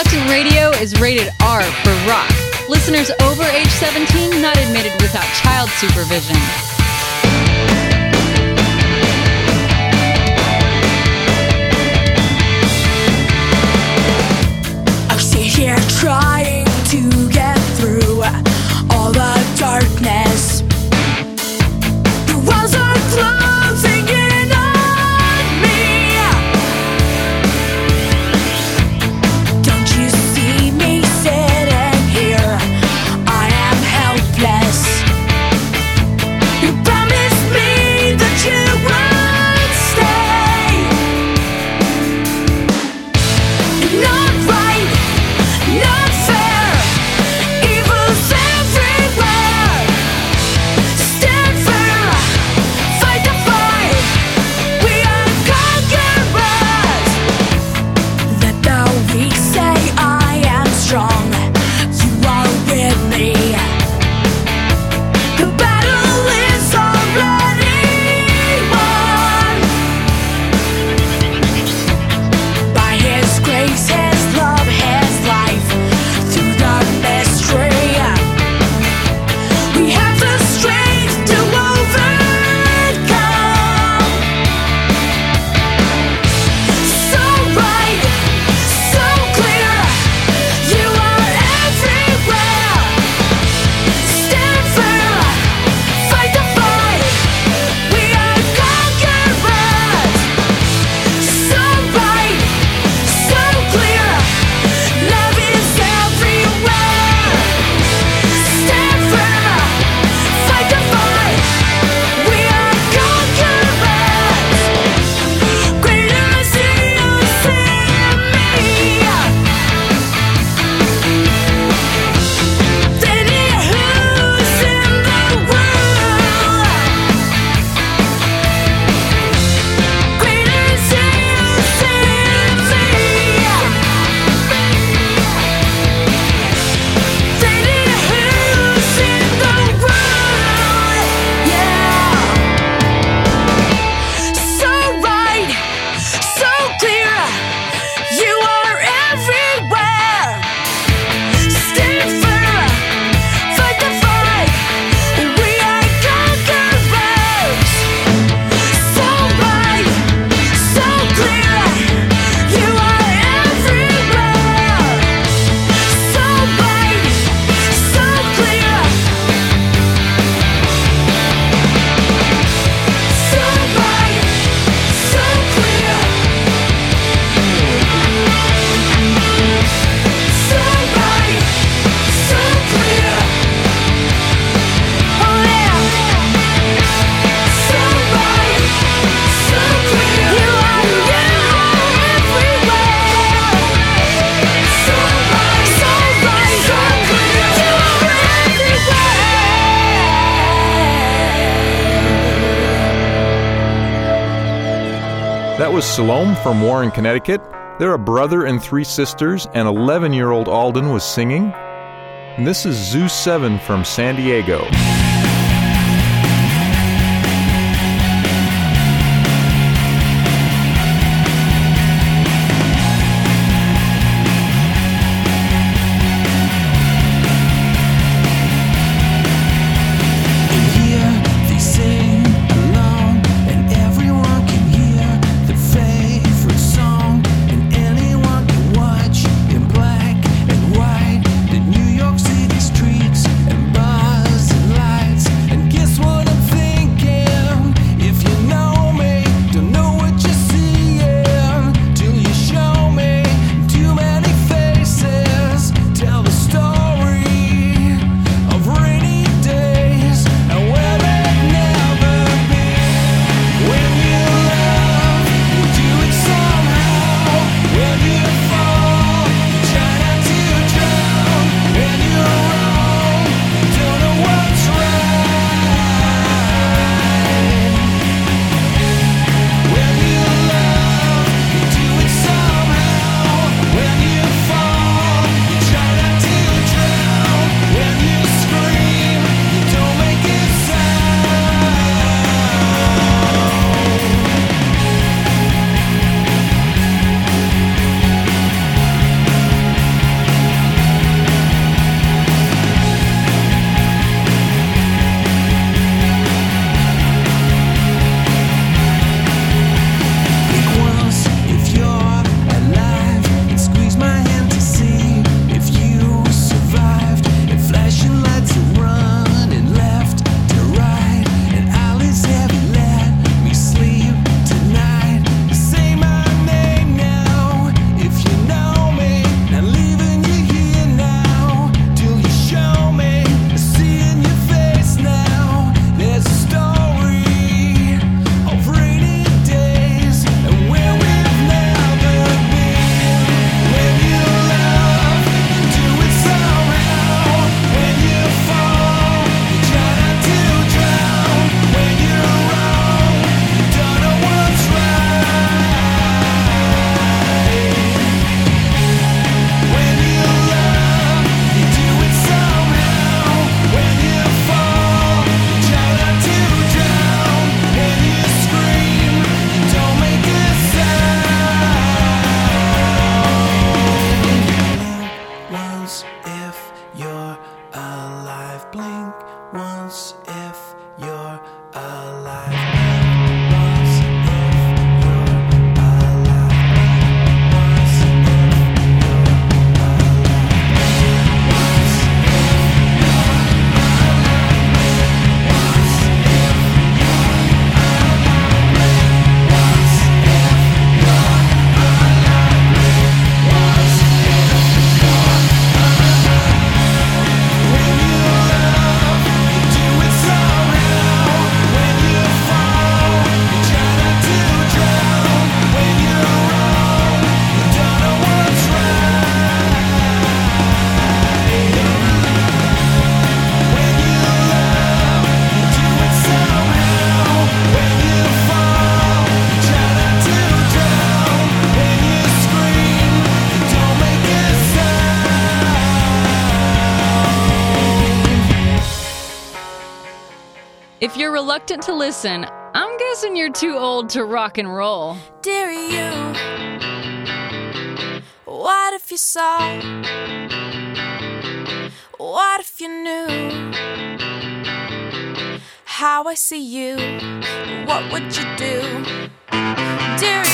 Reluctant Radio is rated R for rock. Listeners over age 17 not admitted without child supervision. I sit here trying to get through all the darkness. Shalom from Warren, Connecticut. They're a brother and three sisters, and 11 year old Alden was singing. And this is Zoo 7 from San Diego. reluctant to listen. I'm guessing you're too old to rock and roll. Dare you? What if you saw? What if you knew how I see you? What would you do? Dare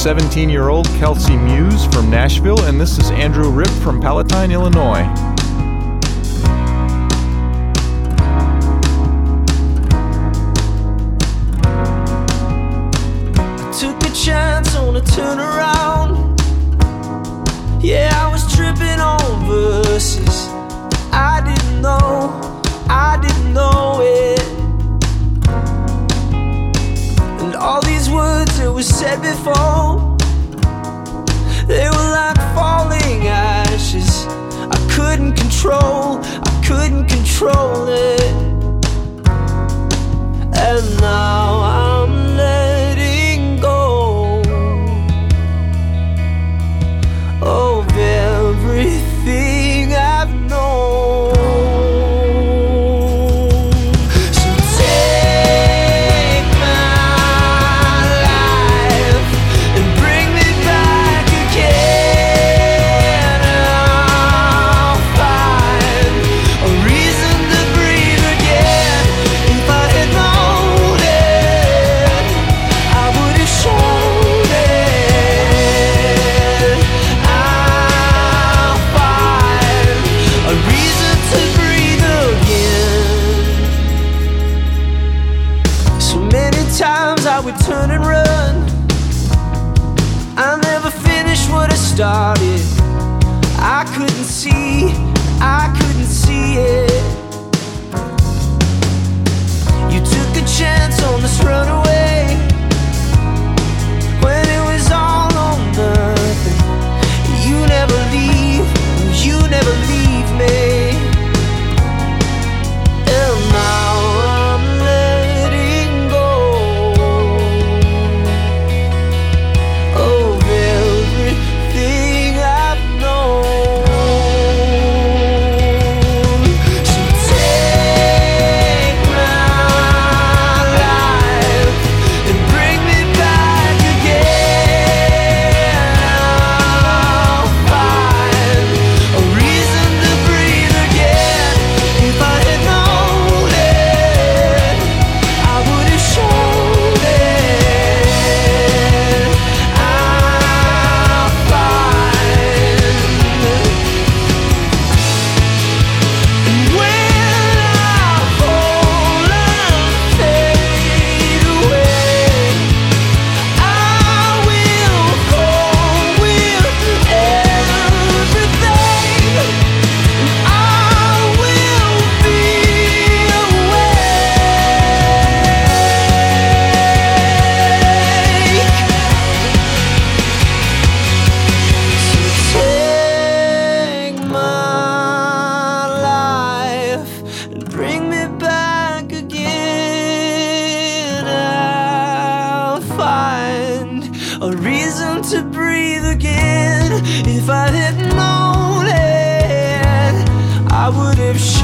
17 year old Kelsey Muse from Nashville, and this is Andrew Rip from Palatine, Illinois. I took a chance on a turnaround. Yeah, I was tripping on verses. I didn't know, I didn't know it. And all these words that were said before control, I couldn't control it. And now. bring me back again. I'll find a reason to breathe again. If I had known it, I would have.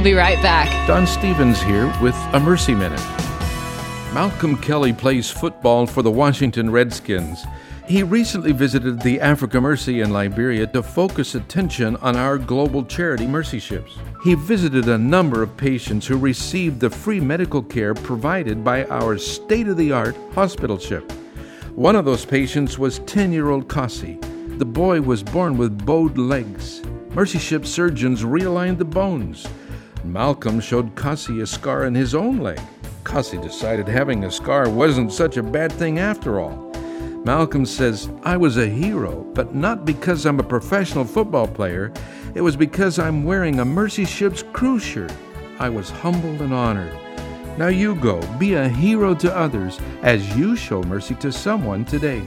We'll be right back. Don Stevens here with a Mercy Minute. Malcolm Kelly plays football for the Washington Redskins. He recently visited the Africa Mercy in Liberia to focus attention on our global charity Mercy Ships. He visited a number of patients who received the free medical care provided by our state of the art hospital ship. One of those patients was 10 year old Kasi. The boy was born with bowed legs. Mercy Ship surgeons realigned the bones. Malcolm showed Kasi a scar in his own leg. Kasi decided having a scar wasn't such a bad thing after all. Malcolm says, I was a hero, but not because I'm a professional football player. It was because I'm wearing a Mercy Ship's crew shirt. I was humbled and honored. Now you go, be a hero to others as you show mercy to someone today.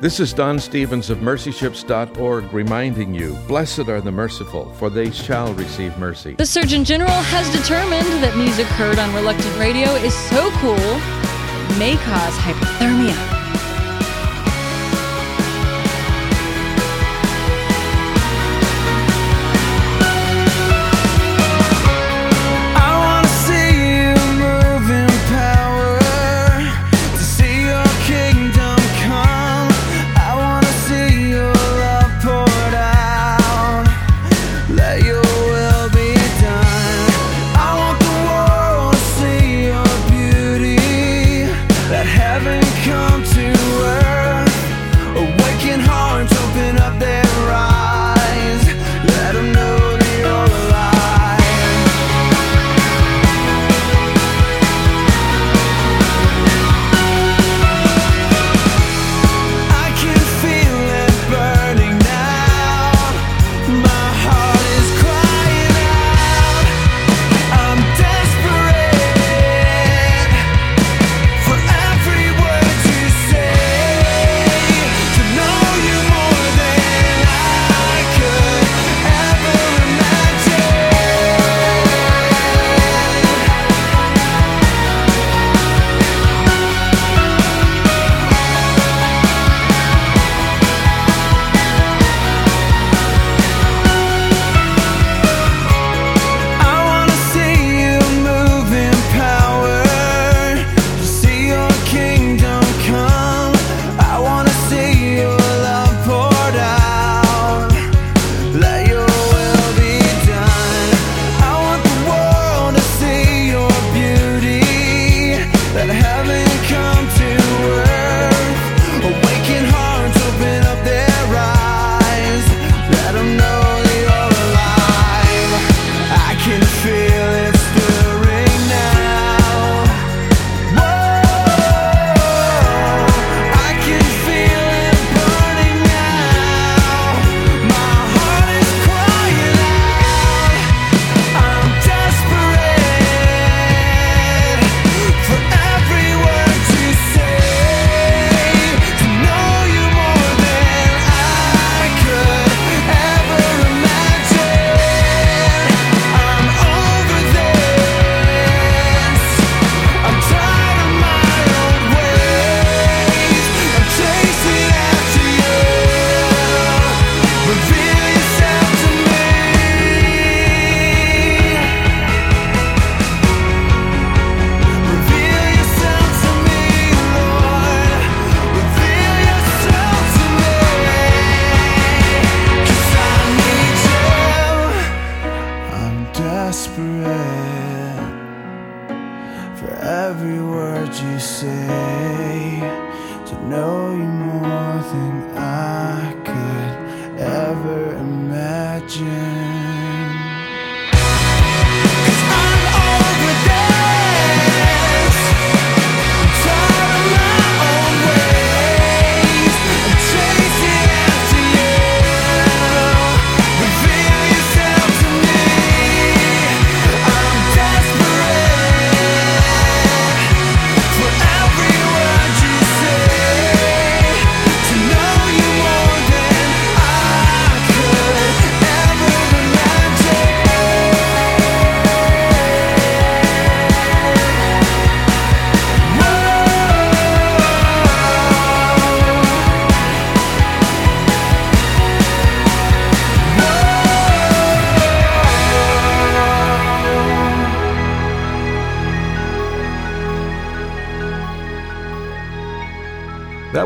This is Don Stevens of mercyships.org reminding you Blessed are the merciful, for they shall receive mercy. The Surgeon General has determined that music heard on reluctant radio is so cool it may cause hypothermia.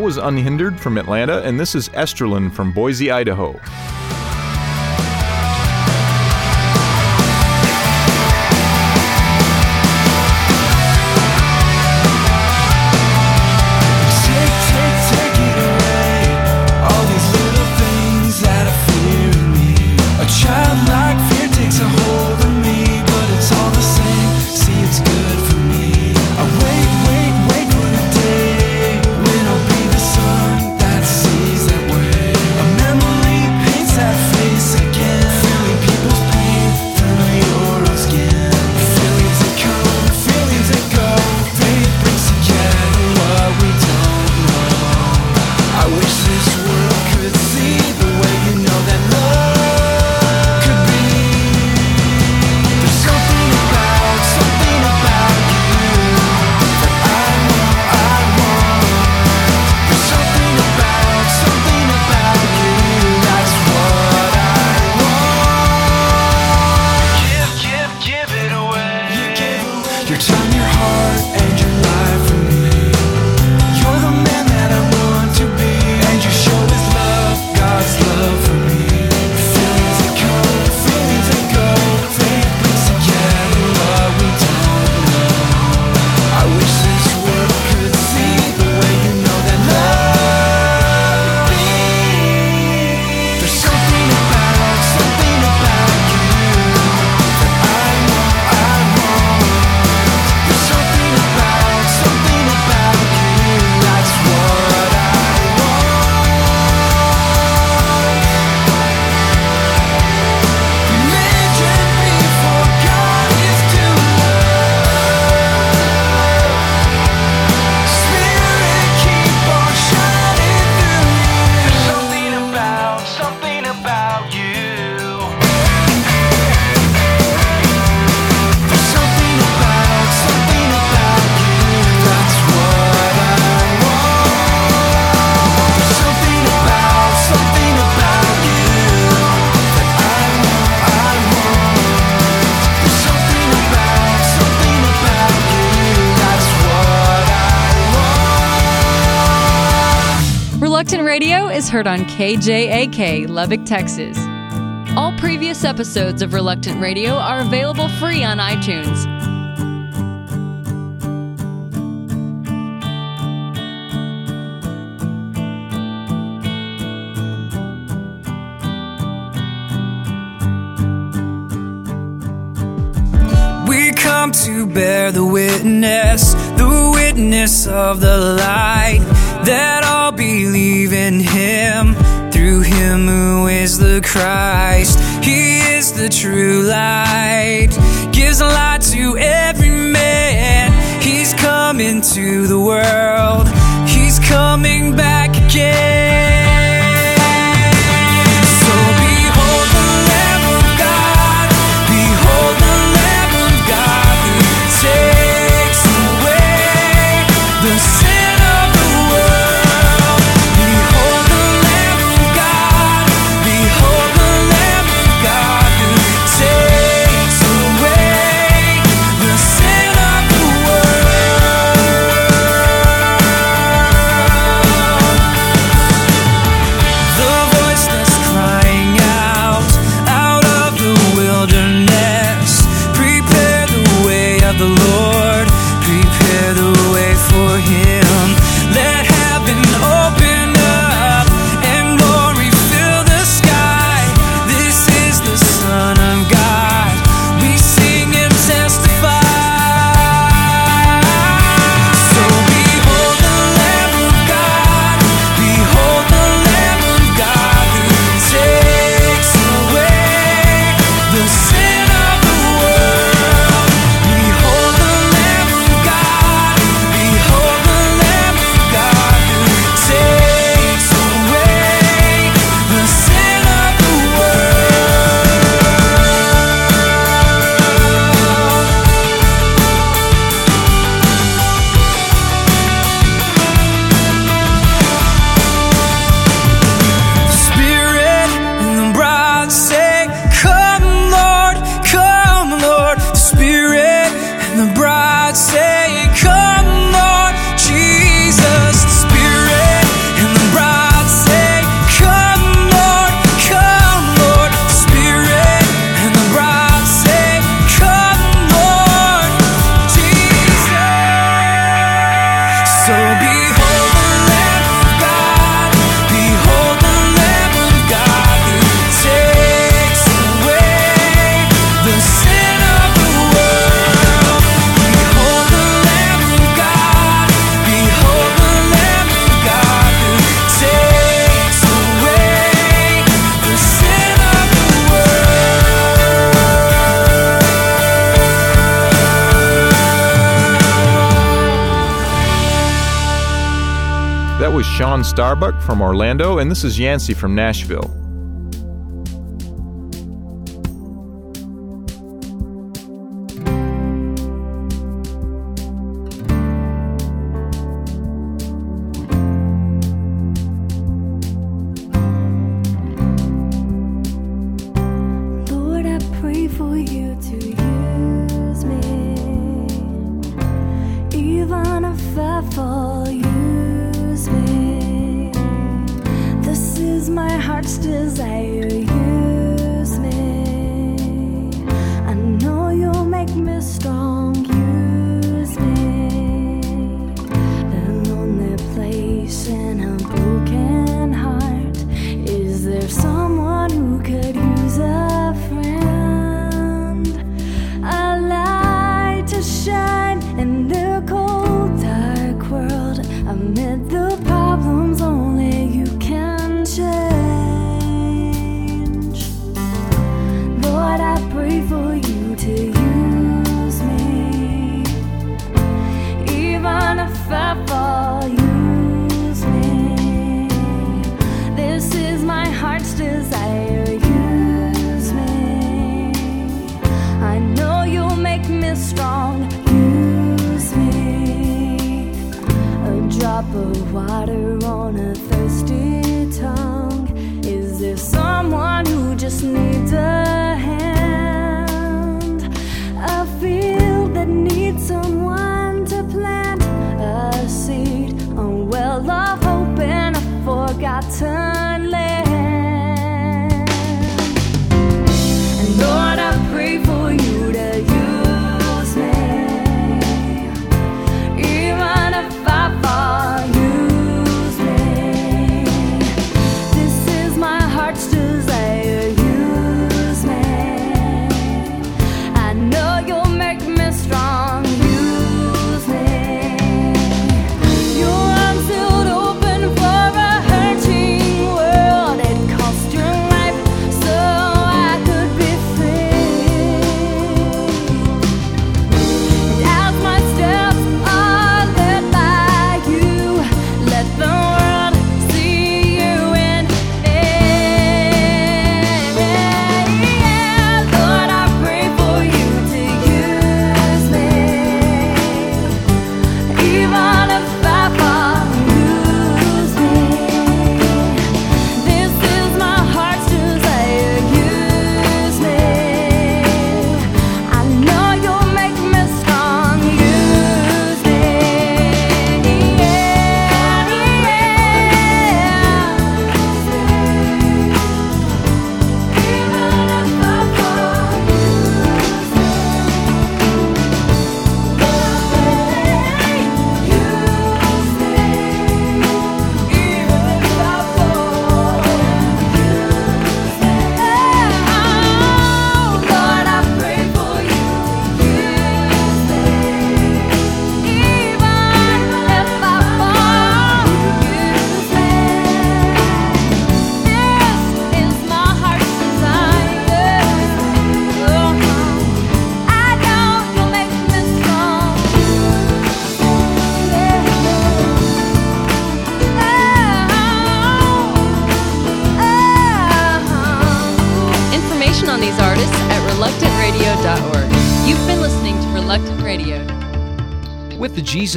was Unhindered from Atlanta, and this is Esterlyn from Boise, Idaho. Radio is heard on KJAK, Lubbock, Texas. All previous episodes of Reluctant Radio are available free on iTunes. We come to bear the witness, the witness of the light that all believe in him through him who is the Christ. He is the true light, gives light to every man. He's come into the world Sean Starbuck from Orlando, and this is Yancy from Nashville.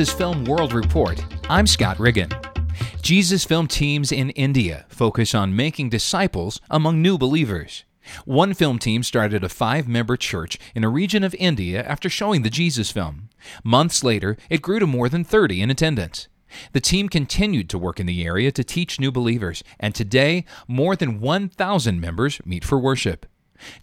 Jesus Film World Report, I'm Scott Riggin. Jesus Film teams in India focus on making disciples among new believers. One film team started a five member church in a region of India after showing the Jesus film. Months later, it grew to more than 30 in attendance. The team continued to work in the area to teach new believers, and today, more than 1,000 members meet for worship.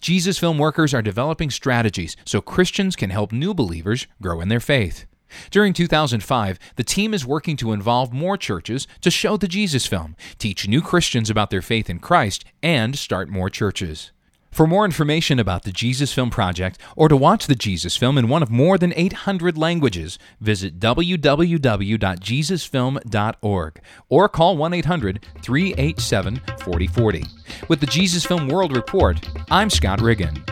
Jesus Film workers are developing strategies so Christians can help new believers grow in their faith. During 2005, the team is working to involve more churches to show the Jesus film, teach new Christians about their faith in Christ, and start more churches. For more information about the Jesus Film Project or to watch the Jesus Film in one of more than 800 languages, visit www.jesusfilm.org or call 1 800 387 4040. With the Jesus Film World Report, I'm Scott Riggin.